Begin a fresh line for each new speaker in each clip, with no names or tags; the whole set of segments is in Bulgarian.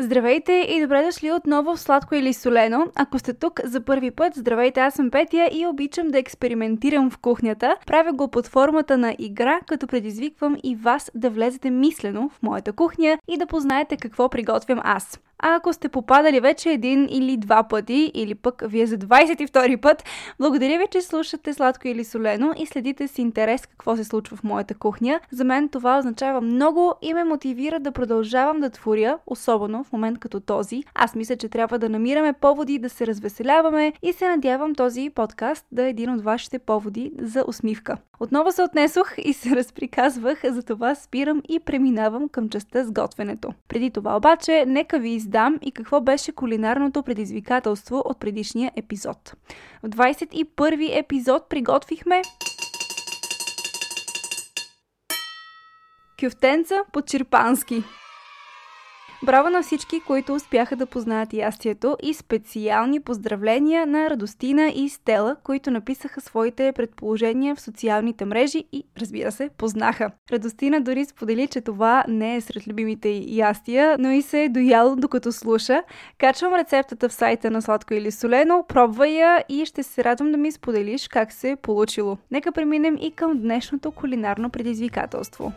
Здравейте и добре дошли отново в Сладко или Солено. Ако сте тук за първи път, здравейте, аз съм Петя и обичам да експериментирам в кухнята. Правя го под формата на игра, като предизвиквам и вас да влезете мислено в моята кухня и да познаете какво приготвям аз. А ако сте попадали вече един или два пъти, или пък вие за 22 път, благодаря ви, че слушате сладко или солено и следите с интерес какво се случва в моята кухня. За мен това означава много и ме мотивира да продължавам да творя, особено в момент като този. Аз мисля, че трябва да намираме поводи да се развеселяваме и се надявам този подкаст да е един от вашите поводи за усмивка. Отново се отнесох и се разприказвах, за това спирам и преминавам към частта с готвенето. Преди това обаче, нека ви издам и какво беше кулинарното предизвикателство от предишния епизод. В 21 епизод приготвихме кюфтенца по черпански. Браво на всички, които успяха да познаят ястието и специални поздравления на Радостина и Стела, които написаха своите предположения в социалните мрежи и, разбира се, познаха. Радостина дори сподели, че това не е сред любимите ястия, но и се е дояло докато слуша. Качвам рецептата в сайта на Сладко или Солено, пробвай я и ще се радвам да ми споделиш как се е получило. Нека преминем и към днешното кулинарно предизвикателство.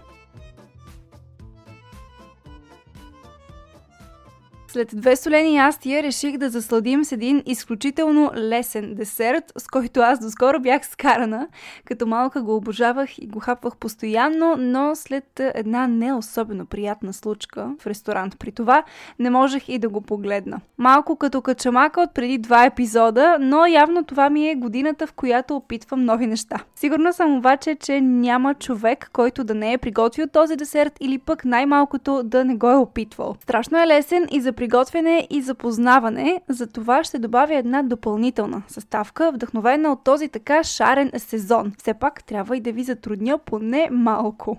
След две солени ястия реших да засладим с един изключително лесен десерт, с който аз доскоро бях скарана. Като малка го обожавах и го хапвах постоянно, но след една не особено приятна случка в ресторант при това, не можех и да го погледна. Малко като качамака от преди два епизода, но явно това ми е годината, в която опитвам нови неща. Сигурна съм обаче, че няма човек, който да не е приготвил този десерт или пък най-малкото да не го е опитвал. Страшно е лесен и за приготвяне и запознаване, за това ще добавя една допълнителна съставка, вдъхновена от този така шарен сезон. Все пак трябва и да ви затрудня поне малко.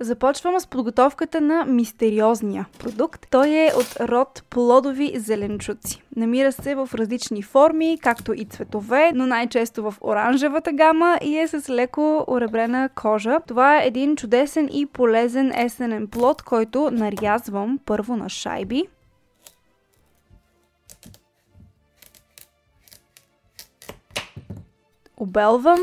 Започвам с подготовката на мистериозния продукт. Той е от род плодови зеленчуци. Намира се в различни форми, както и цветове, но най-често в оранжевата гама и е с леко оребрена кожа. Това е един чудесен и полезен есенен плод, който нарязвам първо на шайби. Обелвам.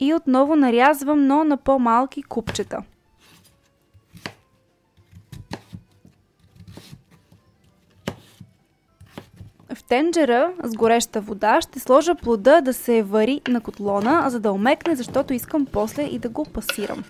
И отново нарязвам, но на по-малки купчета. В тенджера с гореща вода ще сложа плода да се вари на котлона, за да омекне, защото искам после и да го пасирам.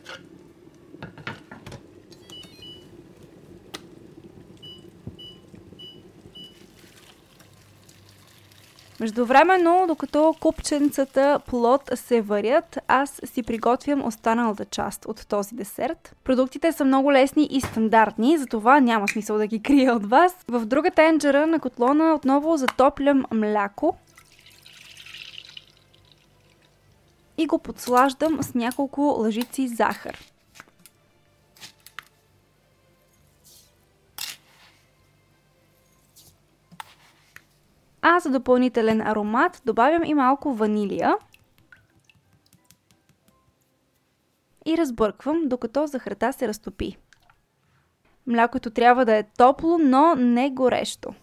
Междувременно, докато купченцата плод се варят, аз си приготвям останалата част от този десерт. Продуктите са много лесни и стандартни, затова няма смисъл да ги крия от вас. В друга тенджера на котлона отново затоплям мляко и го подслаждам с няколко лъжици захар. А за допълнителен аромат добавям и малко ванилия. И разбърквам, докато захарта се разтопи. Млякото трябва да е топло, но не горещо.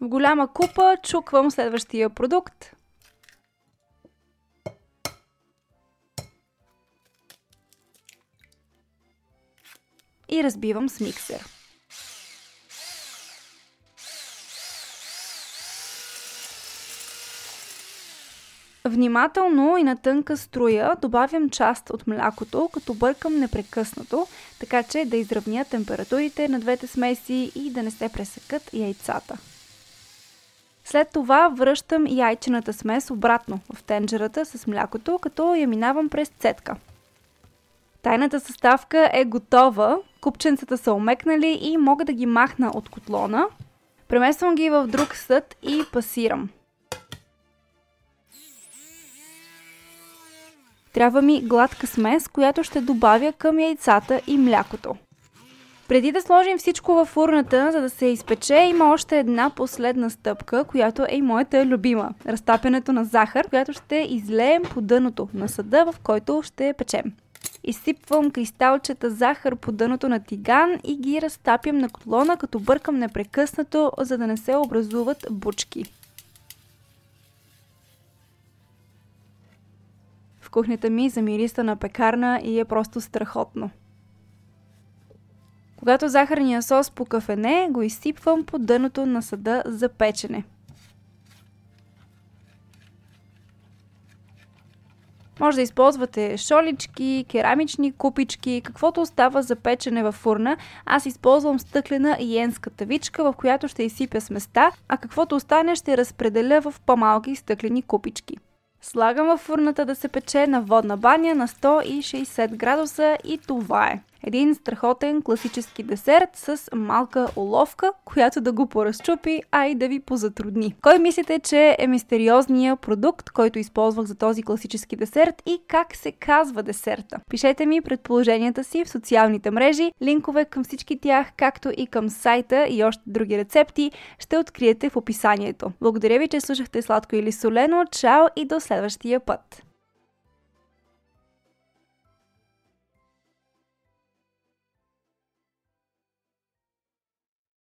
В голяма купа чуквам следващия продукт. И разбивам с миксер. Внимателно и на тънка струя добавям част от млякото, като бъркам непрекъснато, така че да изравня температурите на двете смеси и да не се пресекат яйцата. След това връщам яйчената смес обратно в тенджерата с млякото, като я минавам през цетка. Тайната съставка е готова, купченцата са омекнали и мога да ги махна от котлона. Премествам ги в друг съд и пасирам – Трябва ми гладка смес, която ще добавя към яйцата и млякото. Преди да сложим всичко във фурната, за да се изпече, има още една последна стъпка, която е и моята любима. Разтапянето на захар, която ще излеем по дъното на съда, в който ще печем. Изсипвам кристалчета захар по дъното на тиган и ги разтапям на котлона, като бъркам непрекъснато, за да не се образуват бучки. Кухнята ми замириста на пекарна и е просто страхотно. Когато захарния сос по кафене, го изсипвам по дъното на съда за печене. Може да използвате шолички, керамични купички, каквото остава за печене във фурна. Аз използвам стъклена йенска тавичка, в която ще изсипя сместа, а каквото остане ще разпределя в по-малки стъклени купички. Слагам във фурната да се пече на водна баня на 160 градуса и това е. Един страхотен класически десерт с малка оловка, която да го поразчупи, а и да ви позатрудни. Кой мислите, че е мистериозният продукт, който използвах за този класически десерт и как се казва десерта? Пишете ми предположенията си в социалните мрежи. Линкове към всички тях, както и към сайта и още други рецепти, ще откриете в описанието. Благодаря ви, че слушахте сладко или солено. Чао и до следващия път!